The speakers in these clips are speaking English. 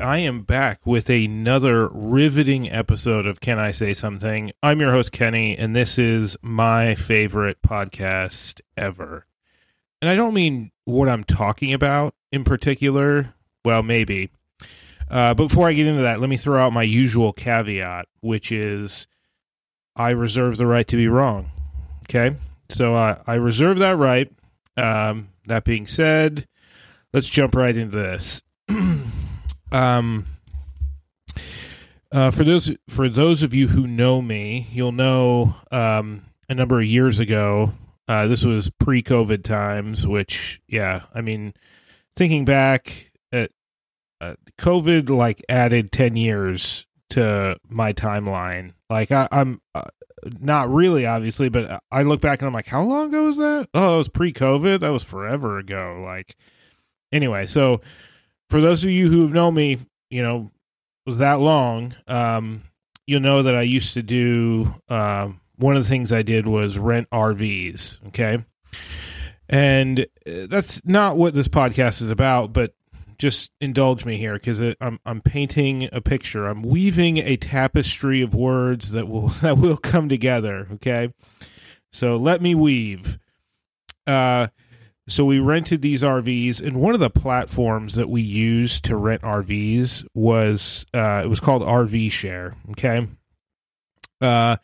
I am back with another riveting episode of Can I Say Something? I'm your host, Kenny, and this is my favorite podcast ever. And I don't mean what I'm talking about in particular. Well, maybe. Uh, but before I get into that, let me throw out my usual caveat, which is I reserve the right to be wrong. Okay? So uh, I reserve that right. Um, that being said, let's jump right into this. um, uh, for those for those of you who know me, you'll know um, a number of years ago. Uh, this was pre-COVID times, which yeah, I mean, thinking back at uh, COVID, like added ten years to my timeline. Like I, am uh, not really, obviously, but I look back and I'm like, how long ago was that? Oh, it was pre-COVID. That was forever ago. Like anyway, so for those of you who have known me, you know, was that long, um, you'll know that I used to do. Uh, one of the things I did was rent RVs. Okay. And uh, that's not what this podcast is about, but just indulge me here because I'm I'm painting a picture. I'm weaving a tapestry of words that will that will come together. Okay, so let me weave. Uh, so we rented these RVs, and one of the platforms that we used to rent RVs was uh, it was called RV Share. Okay. Uh,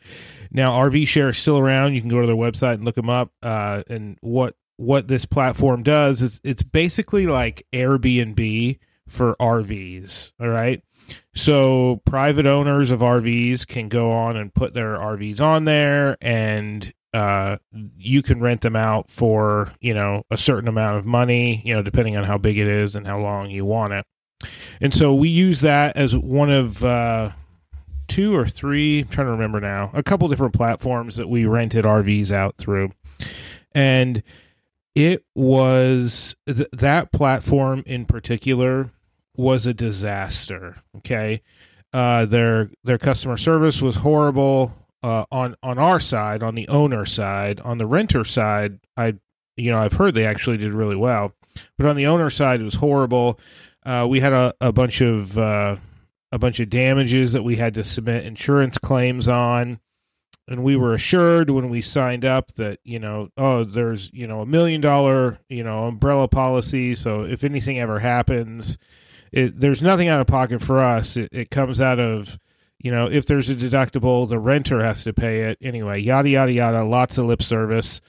now RV Share is still around. You can go to their website and look them up. Uh, and what what this platform does is it's basically like Airbnb for RVs. All right. So private owners of RVs can go on and put their RVs on there and uh, you can rent them out for, you know, a certain amount of money, you know, depending on how big it is and how long you want it. And so we use that as one of uh, two or three, I'm trying to remember now, a couple different platforms that we rented RVs out through. And it was th- that platform in particular was a disaster. Okay, uh, their their customer service was horrible uh, on on our side, on the owner side, on the renter side. I you know I've heard they actually did really well, but on the owner side it was horrible. Uh, we had a, a bunch of uh, a bunch of damages that we had to submit insurance claims on and we were assured when we signed up that you know oh there's you know a million dollar you know umbrella policy so if anything ever happens it, there's nothing out of pocket for us it, it comes out of you know if there's a deductible the renter has to pay it anyway yada yada yada lots of lip service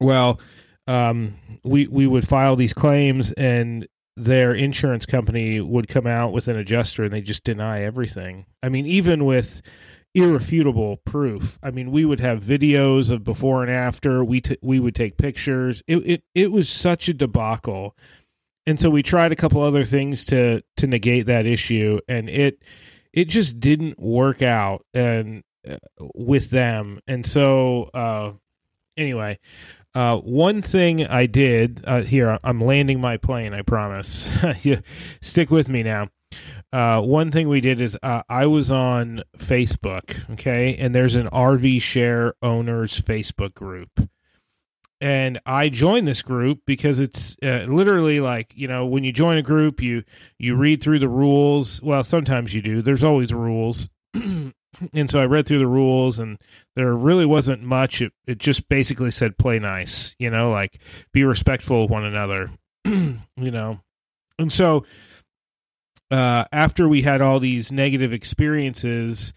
well um, we we would file these claims and their insurance company would come out with an adjuster and they just deny everything i mean even with irrefutable proof. I mean, we would have videos of before and after. We t- we would take pictures. It it it was such a debacle. And so we tried a couple other things to to negate that issue and it it just didn't work out and uh, with them. And so uh anyway, uh, one thing I did uh, here, I'm landing my plane. I promise. you stick with me now uh, one thing we did is uh, I was on Facebook, okay, and there's an RV share owners Facebook group. And I joined this group because it's uh, literally like you know when you join a group you you read through the rules. Well, sometimes you do. There's always rules, and so I read through the rules, and there really wasn't much. It, it just basically said play nice, you know, like be respectful of one another, you know. And so uh, after we had all these negative experiences,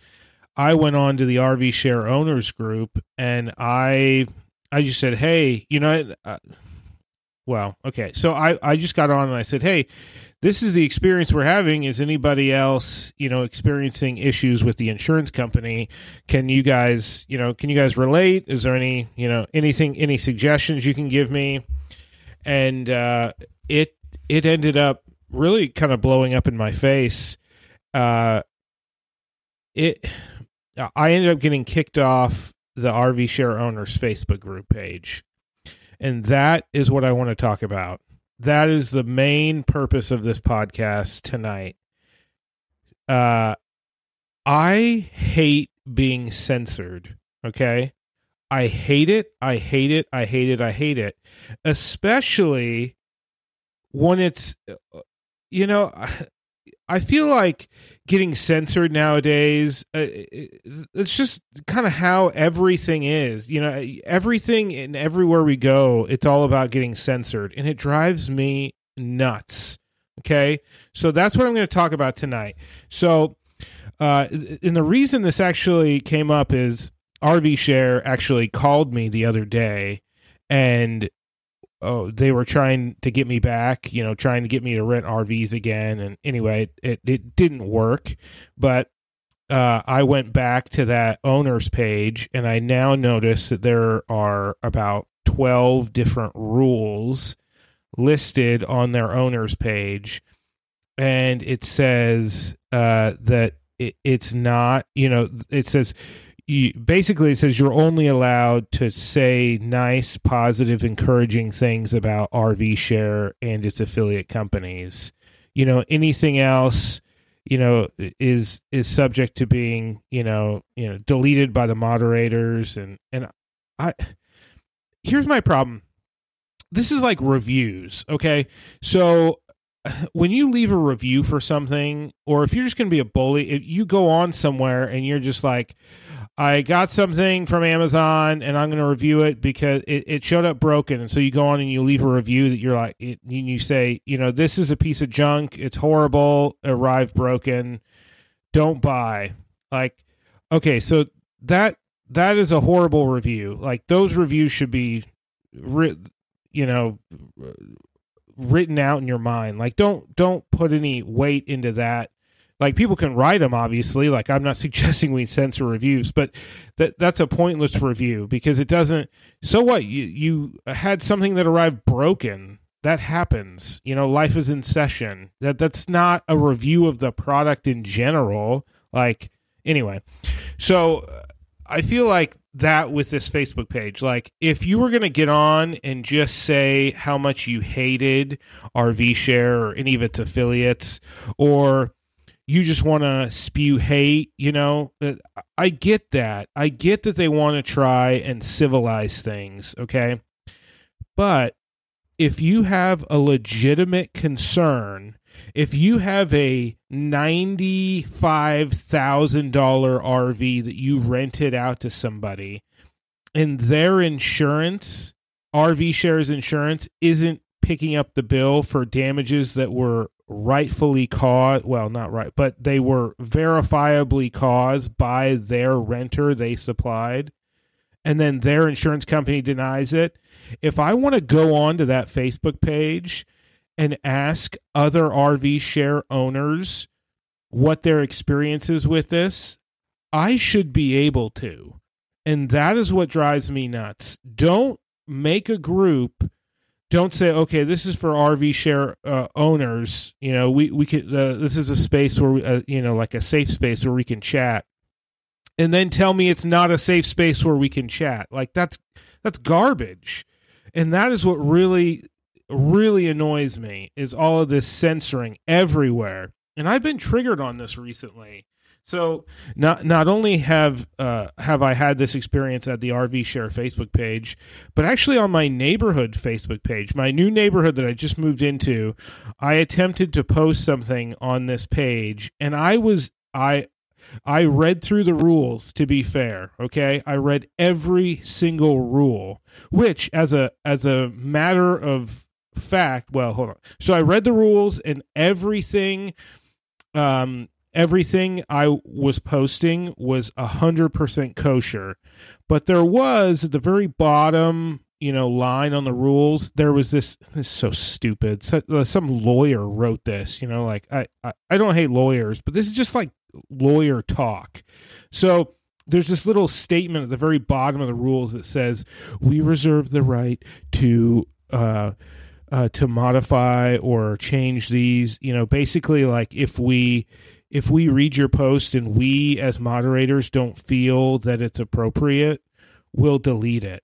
I went on to the RV Share Owners Group and I I just said, hey, you know, uh, well, okay, so I I just got on and I said, hey, this is the experience we're having. Is anybody else, you know, experiencing issues with the insurance company? Can you guys, you know, can you guys relate? Is there any, you know, anything, any suggestions you can give me? And uh, it it ended up really kind of blowing up in my face. Uh, it, I ended up getting kicked off the RV Share Owners Facebook group page. And that is what I want to talk about. That is the main purpose of this podcast tonight. Uh, I hate being censored. Okay. I hate it. I hate it. I hate it. I hate it. Especially when it's you know, I feel like getting censored nowadays. Uh, it's just kind of how everything is. You know, everything and everywhere we go, it's all about getting censored, and it drives me nuts. Okay, so that's what I'm going to talk about tonight. So, uh, and the reason this actually came up is RV Share actually called me the other day, and oh, they were trying to get me back, you know, trying to get me to rent RVs again. And anyway, it, it didn't work. But uh, I went back to that owner's page and I now notice that there are about 12 different rules listed on their owner's page. And it says uh, that it, it's not, you know, it says you, basically it says you're only allowed to say nice, positive, encouraging things about RV Share and its affiliate companies. You know, anything else, you know, is is subject to being, you know, you know, deleted by the moderators and and I here's my problem. This is like reviews, okay? So when you leave a review for something, or if you're just going to be a bully, if you go on somewhere and you're just like, I got something from Amazon and I'm going to review it because it, it showed up broken. And so you go on and you leave a review that you're like, it, you say, you know, this is a piece of junk. It's horrible. Arrived broken. Don't buy. Like, okay, so that that is a horrible review. Like those reviews should be, you know, written out in your mind. Like don't don't put any weight into that. Like people can write them obviously. Like i'm not suggesting we censor reviews but that that's a pointless review because it doesn't so what? You you had something that arrived broken. That happens. You know life is in session. That that's not a review of the product in general. Like anyway. So i feel like that with this facebook page like if you were going to get on and just say how much you hated rv share or any of its affiliates or you just want to spew hate, you know. Uh, I get that. I get that they want to try and civilize things, okay? But if you have a legitimate concern, if you have a $95,000 RV that you rented out to somebody and their insurance, RV shares insurance, isn't picking up the bill for damages that were rightfully caused well not right but they were verifiably caused by their renter they supplied and then their insurance company denies it if i want to go on to that facebook page and ask other rv share owners what their experience is with this i should be able to. And that is what drives me nuts. Don't make a group don't say okay this is for rv share uh, owners. You know we we could uh, this is a space where we, uh, you know like a safe space where we can chat. And then tell me it's not a safe space where we can chat. Like that's that's garbage. And that is what really really annoys me is all of this censoring everywhere. And i've been triggered on this recently. So not not only have uh, have I had this experience at the RV Share Facebook page, but actually on my neighborhood Facebook page, my new neighborhood that I just moved into, I attempted to post something on this page, and I was I I read through the rules to be fair, okay? I read every single rule, which as a as a matter of fact, well, hold on. So I read the rules and everything um everything I was posting was a hundred percent kosher, but there was at the very bottom, you know, line on the rules. There was this. This is so stupid. So, uh, some lawyer wrote this. You know, like I, I I don't hate lawyers, but this is just like lawyer talk. So there's this little statement at the very bottom of the rules that says we reserve the right to. Uh, uh, to modify or change these, you know, basically like if we if we read your post and we as moderators don't feel that it's appropriate, we'll delete it.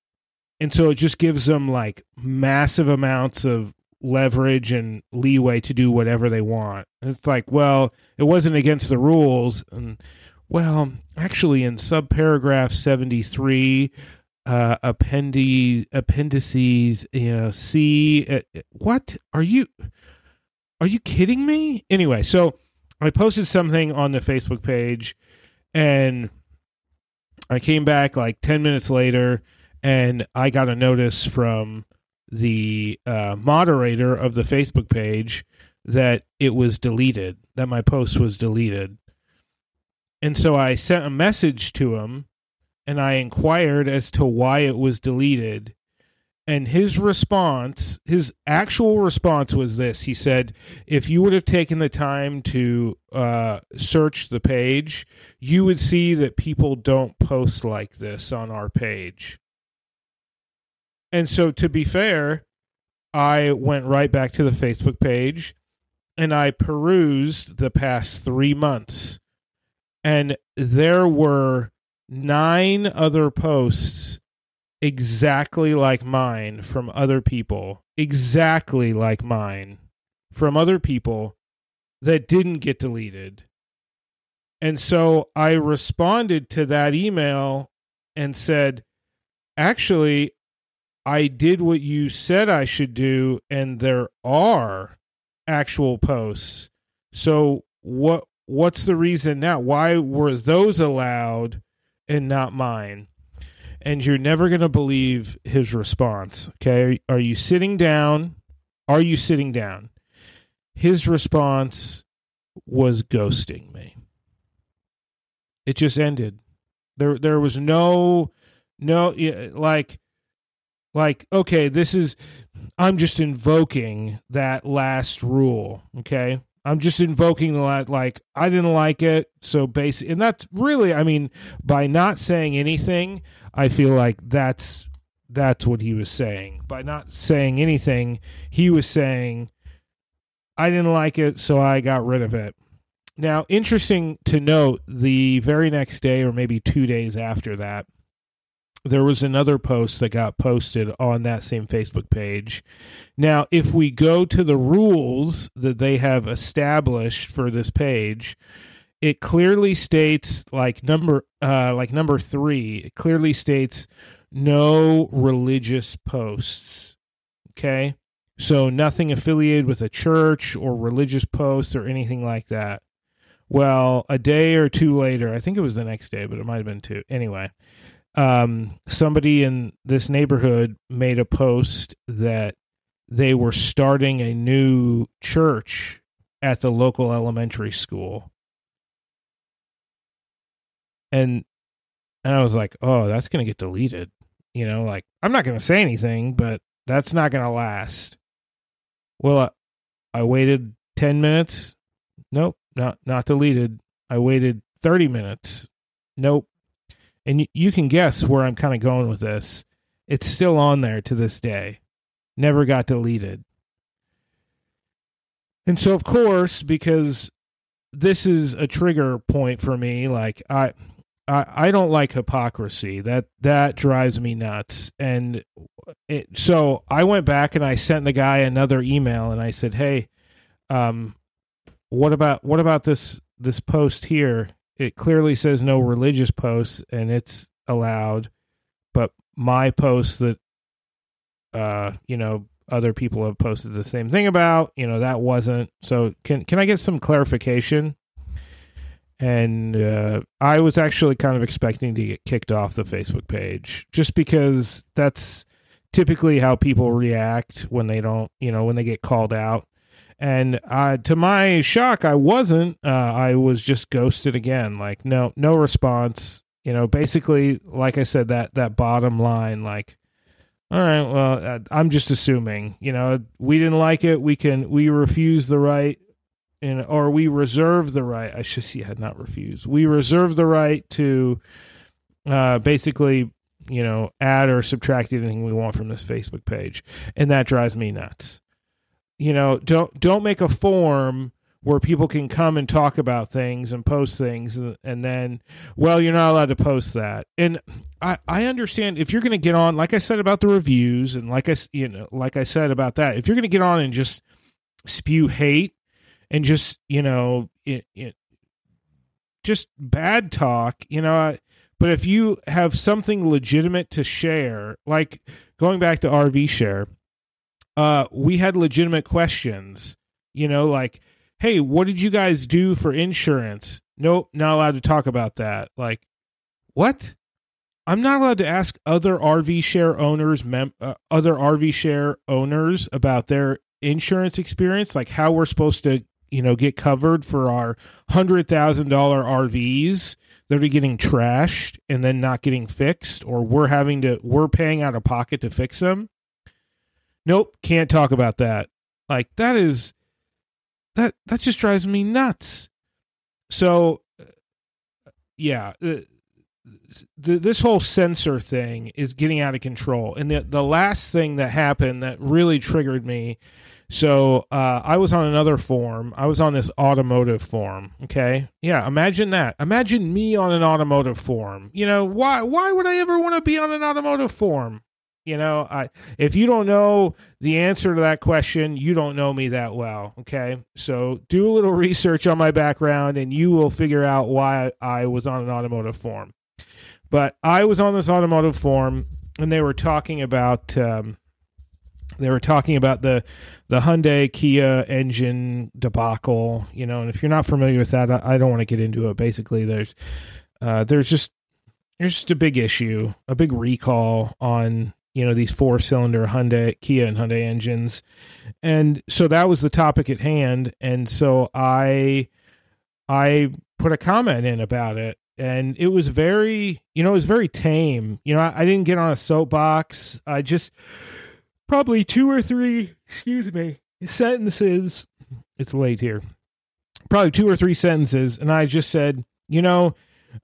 And so it just gives them like massive amounts of leverage and leeway to do whatever they want. And it's like, well, it wasn't against the rules. And well, actually, in subparagraph 73, uh, appendi- appendices, you know, C, uh, what are you, are you kidding me? Anyway, so I posted something on the Facebook page and I came back like 10 minutes later and I got a notice from the uh, moderator of the Facebook page that it was deleted, that my post was deleted. And so I sent a message to him and I inquired as to why it was deleted. And his response, his actual response was this. He said, if you would have taken the time to uh, search the page, you would see that people don't post like this on our page. And so, to be fair, I went right back to the Facebook page and I perused the past three months. And there were nine other posts exactly like mine from other people, exactly like mine from other people that didn't get deleted. And so I responded to that email and said, actually, I did what you said I should do, and there are actual posts. So what what's the reason now? Why were those allowed and not mine? And you're never going to believe his response. Okay. Are you sitting down? Are you sitting down? His response was ghosting me. It just ended. There, there was no, no, like, like, okay, this is, I'm just invoking that last rule. Okay. I'm just invoking the like I didn't like it, so basic, and that's really, I mean, by not saying anything, I feel like that's that's what he was saying. By not saying anything, he was saying I didn't like it, so I got rid of it. Now, interesting to note, the very next day, or maybe two days after that, there was another post that got posted on that same Facebook page. Now, if we go to the rules that they have established for this page, it clearly states like number uh like number 3, it clearly states no religious posts. Okay? So nothing affiliated with a church or religious posts or anything like that. Well, a day or two later, I think it was the next day, but it might have been two. Anyway, um, somebody in this neighborhood made a post that they were starting a new church at the local elementary school. And and I was like, "Oh, that's going to get deleted." You know, like I'm not going to say anything, but that's not going to last. Well, I, I waited 10 minutes. Nope, not not deleted. I waited 30 minutes. Nope, and y- you can guess where I'm kind of going with this. It's still on there to this day. Never got deleted. And so of course, because this is a trigger point for me, like I I, I don't like hypocrisy. That that drives me nuts. And it, so I went back and I sent the guy another email and I said, "Hey, um, what about what about this this post here? It clearly says no religious posts and it's allowed but my posts that uh you know other people have posted the same thing about you know that wasn't. So can can i get some clarification? And uh, i was actually kind of expecting to get kicked off the facebook page just because that's typically how people react when they don't you know when they get called out and uh, to my shock, I wasn't. Uh, I was just ghosted again. Like no, no response. You know, basically, like I said, that that bottom line, like, all right, well, uh, I'm just assuming. You know, we didn't like it. We can we refuse the right, and or we reserve the right. I should had not refused. We reserve the right to, uh, basically, you know, add or subtract anything we want from this Facebook page, and that drives me nuts you know don't don't make a form where people can come and talk about things and post things and, then well you're not allowed to post that. And i i understand if you're going to get on like i said about the reviews and like i you know like i said about that if you're going to get on and just spew hate and just you know it, it just bad talk you know but if you have something legitimate to share like going back to rv share uh, we had legitimate questions. You know, like hey, what did you guys do for insurance? Nope, not allowed to talk about that. Like, what? I'm not allowed to ask other RV share owners, mem- uh, other RV share owners about their insurance experience, like how we're supposed to, you know, get covered for our hundred thousand dollar RVs that are getting trashed and then not getting fixed, or we're having to, we're paying out of pocket to fix them. Nope, can't talk about that. Like that is that that just drives me nuts. So, uh, yeah. Uh, the, this whole censor thing is getting out of control. And the the last thing that happened that really triggered me. So uh, I was on another form. I was on this automotive form. Okay, yeah. Imagine that. Imagine me on an automotive form. You know why? Why would I ever want to be on an automotive forum? You know, I if you don't know the answer to that question, you don't know me that well. Okay, so do a little research on my background, and you will figure out why I was on an automotive forum. But I was on this automotive forum, and they were talking about um, they were talking about the the Hyundai Kia engine debacle. You know, and if you're not familiar with that, I, I don't want to get into it. Basically, there's uh, there's just there's just a big issue, a big recall on you know these four cylinder Hyundai Kia and Hyundai engines, and so that was the topic at hand. And so I I put a comment in about it. And it was very you know it was very tame. You know I, I, didn't get on a soapbox. I just probably two or three excuse me sentences. It's late here. Probably two or three sentences. And i just said you know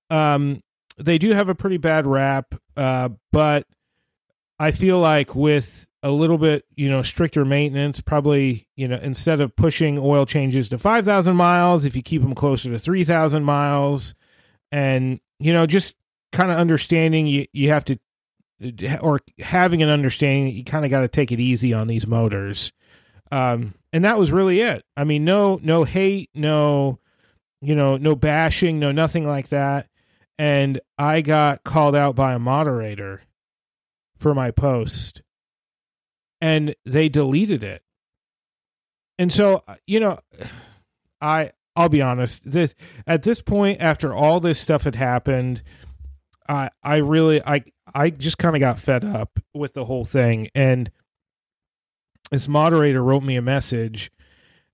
um, they do have a pretty bad rap uh, but i feel like with a little bit you know stricter maintenance probably you know instead of pushing oil changes to 5000 miles if you keep them closer to 3000 miles and you know just kind of understanding you you have to or having an understanding that you kind of got to take it easy on these motors. Um and that was really it. I mean no no hate no you know no bashing no nothing like that. And i got called out by a moderator for my post and they deleted it and so you know i I'll be honest. This at this point, after all this stuff had happened, I I really I I just kind of got fed up with the whole thing. And this moderator wrote me a message,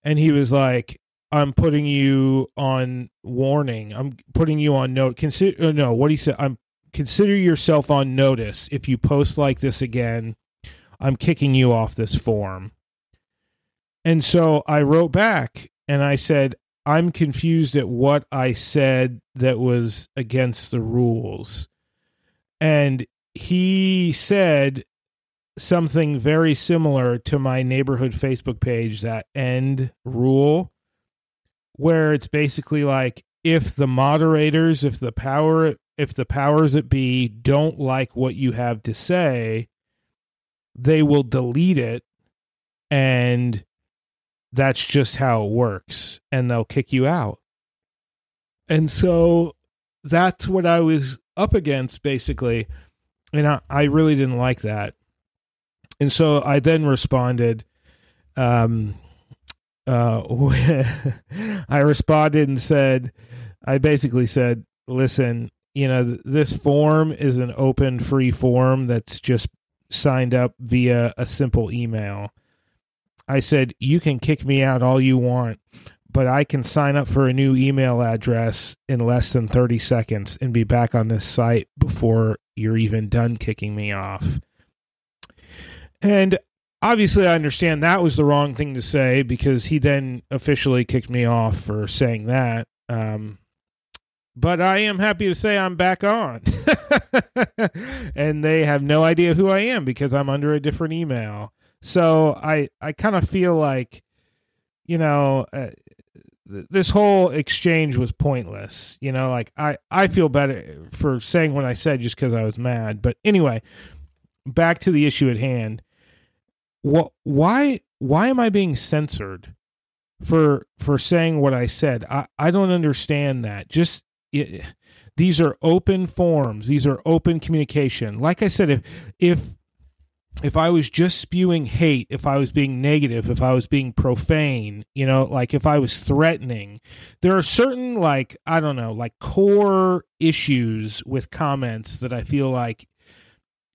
and he was like, "I'm putting you on warning. I'm putting you on note. Consider uh, no what he said. I'm consider yourself on notice if you post like this again. I'm kicking you off this forum." And so I wrote back and I said, I'm confused at what I said that was against the rules. And he said something very similar to my neighborhood Facebook page, that end rule, where it's basically like if the moderators, if the power, if the powers that be don't like what you have to say, they will delete it and that's just how it works and they'll kick you out. And so that's what I was up against basically. And I, I really didn't like that. And so I then responded, um, uh, I responded and said, I basically said, listen, you know, th- this form is an open, free form that's just signed up via a simple email. I said, You can kick me out all you want, but I can sign up for a new email address in less than 30 seconds and be back on this site before you're even done kicking me off. And obviously, I understand that was the wrong thing to say because he then officially kicked me off for saying that. Um, but I am happy to say I'm back on. and they have no idea who I am because I'm under a different email. So I I kind of feel like you know uh, th- this whole exchange was pointless. You know, like I I feel better for saying what I said just because I was mad. But anyway, back to the issue at hand. What why why am I being censored for for saying what I said? I I don't understand that. Just it, these are open forms. These are open communication. Like I said, if if if I was just spewing hate, if I was being negative, if I was being profane, you know, like if I was threatening, there are certain, like, I don't know, like core issues with comments that I feel like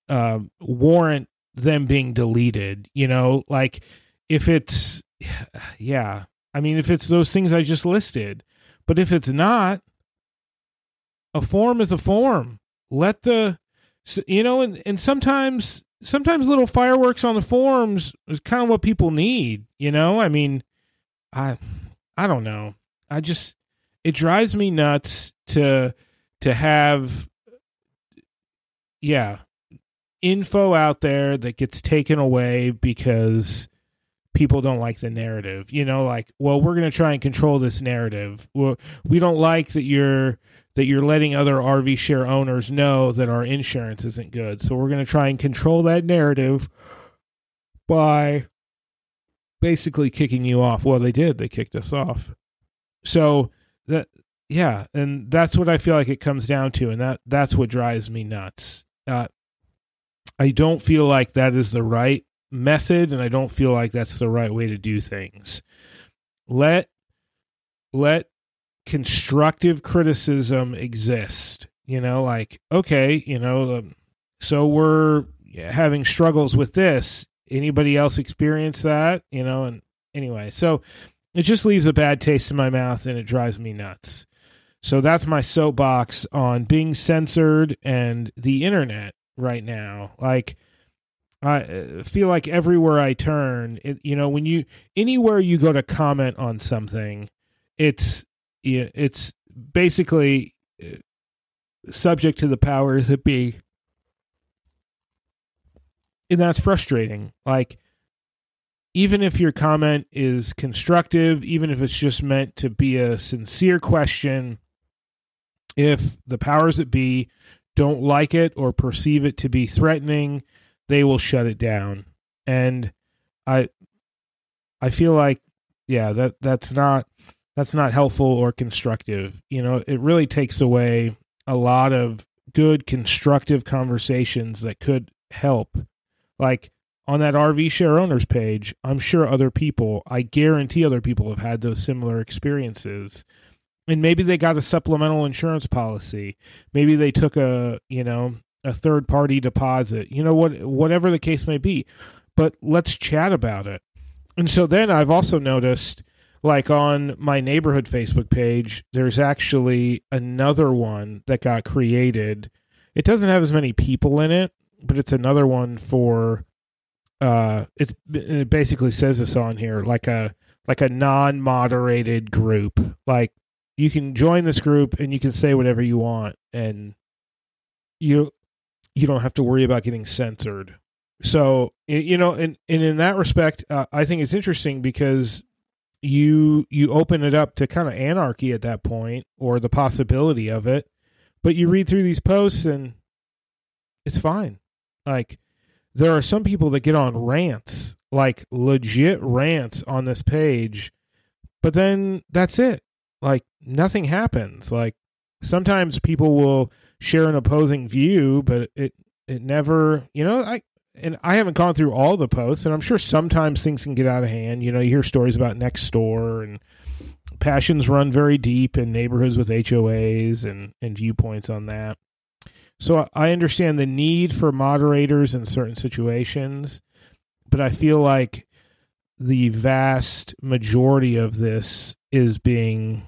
uh, warrant them being deleted, you know, like if it's, yeah, I mean, if it's those things I just listed, but if it's not, a form is a form. Let the, you know, and, and sometimes sometimes little fireworks on the forums is kind of what people need, you know? I mean, I I don't know. I just it drives me nuts to to have yeah, info out there that gets taken away because people don't like the narrative. You know, like, well, we're going to try and control this narrative. Well, we don't like that you're that you're letting other RV share owners know that our insurance isn't good. So we're going to try and control that narrative by basically kicking you off. Well, they did. They kicked us off. So that yeah, and that's what I feel like it comes down to and that that's what drives me nuts. Uh, I don't feel like that is the right method and I don't feel like that's the right way to do things. Let let constructive criticism exist. You know, like, okay, you know, um, so we're having struggles with this. Anybody else experience that? You know, and anyway, so it just leaves a bad taste in my mouth and it drives me nuts. So that's my soapbox on being censored and the internet right now. Like, I uh, feel like everywhere I turn, it, you know, when you anywhere you go to comment on something, it's it's basically uh, subject to the powers that be. And that's frustrating. Like even if your comment is constructive even if it's just meant to be a sincere question if the powers that be don't like it or perceive it to be threatening they will shut it down and i i feel like yeah that that's not that's not helpful or constructive. You know, it really takes away a lot of good constructive conversations that could help. Like on that RV share owners page, I'm sure other people, I guarantee other people have had those similar experiences. And maybe they got a supplemental insurance policy. Maybe they took a, you know, a third party deposit. You know what whatever the case may be. But let's chat about it. And so then I've also noticed like on my neighborhood Facebook page, there's actually another one that got created. It doesn't have as many people in it, but it's another one for uh it's it basically says this on here like a like a non-moderated group. Like you can join this group and you can say whatever you want and you you don't have to worry about getting censored. So you know, and, and in that respect, uh, I think it's interesting because you you open it up to kind of anarchy at that point or the possibility of it but you read through these posts and it's fine. Like there are some people that get on rants like legit rants on this page but then that's it. Like nothing happens. Like sometimes people will share an opposing view but it it never you know i and I haven't gone through all the posts, and I'm sure sometimes things can get out of hand. You know, you hear stories about Nextdoor and passions run very deep in neighborhoods with HOAs and, and viewpoints on that. So I understand the need for moderators in certain situations, but I feel like the vast majority of this is being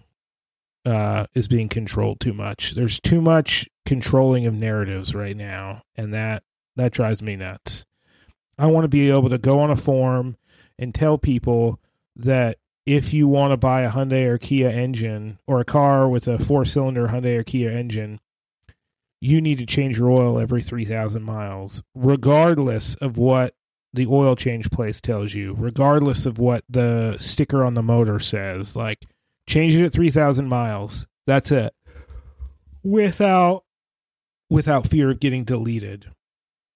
uh, is being controlled too much. There's too much controlling of narratives right now, and that that drives me nuts. I want to be able to go on a forum and tell people that if you want to buy a Hyundai or Kia engine or a car with a four cylinder Hyundai or Kia engine, you need to change your oil every 3,000 miles, regardless of what the oil change place tells you, regardless of what the sticker on the motor says. Like, change it at 3,000 miles. That's it. Without without fear of getting deleted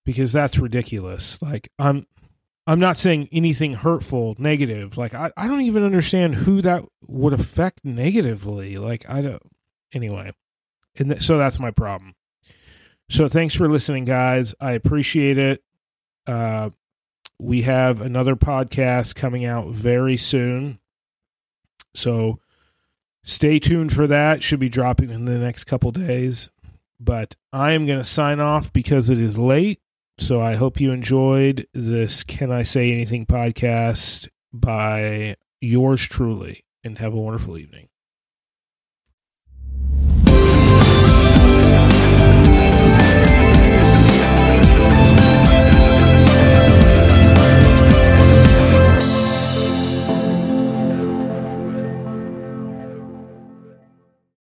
because that's ridiculous. Like I'm I'm not saying anything hurtful, negative. Like I, I don't even understand who that would affect negatively. Like I don't anyway. And th- so that's my problem. So thanks for listening guys. I appreciate it. Uh, we have another podcast coming out very soon. So stay tuned for that. Should be dropping in the next couple days. But I am going to sign off because it is late. So I hope you enjoyed this Can I Say Anything podcast by yours truly and have a wonderful evening.